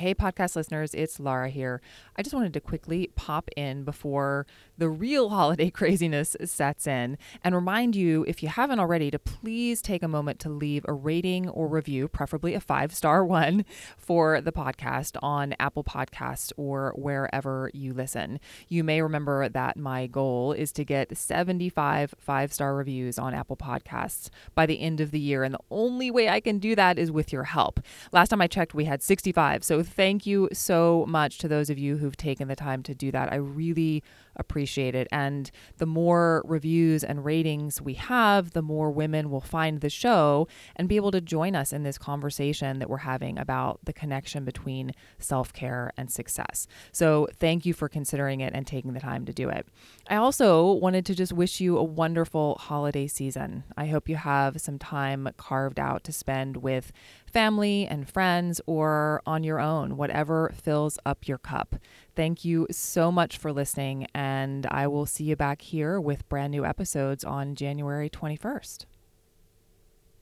Hey, podcast listeners, it's Lara here. I just wanted to quickly pop in before the real holiday craziness sets in and remind you, if you haven't already, to please take a moment to leave a rating or review, preferably a five star one, for the podcast on Apple Podcasts or wherever you listen. You may remember that my goal is to get 75 five star reviews on Apple Podcasts by the end of the year. And the only way I can do that is with your help. Last time I checked, we had 65. So thank you so much to those of you who've taken the time to do that. I really appreciate it. And the more reviews and ratings we have, the more women will find the show and be able to join us in this conversation that we're having about the connection between self care and success. So, thank you for considering it and taking the time to do it. I also wanted to just wish you a wonderful holiday season. I hope you have some time carved out to spend with family and friends or on your whatever fills up your cup. Thank you so much for listening, and I will see you back here with brand new episodes on January 21st.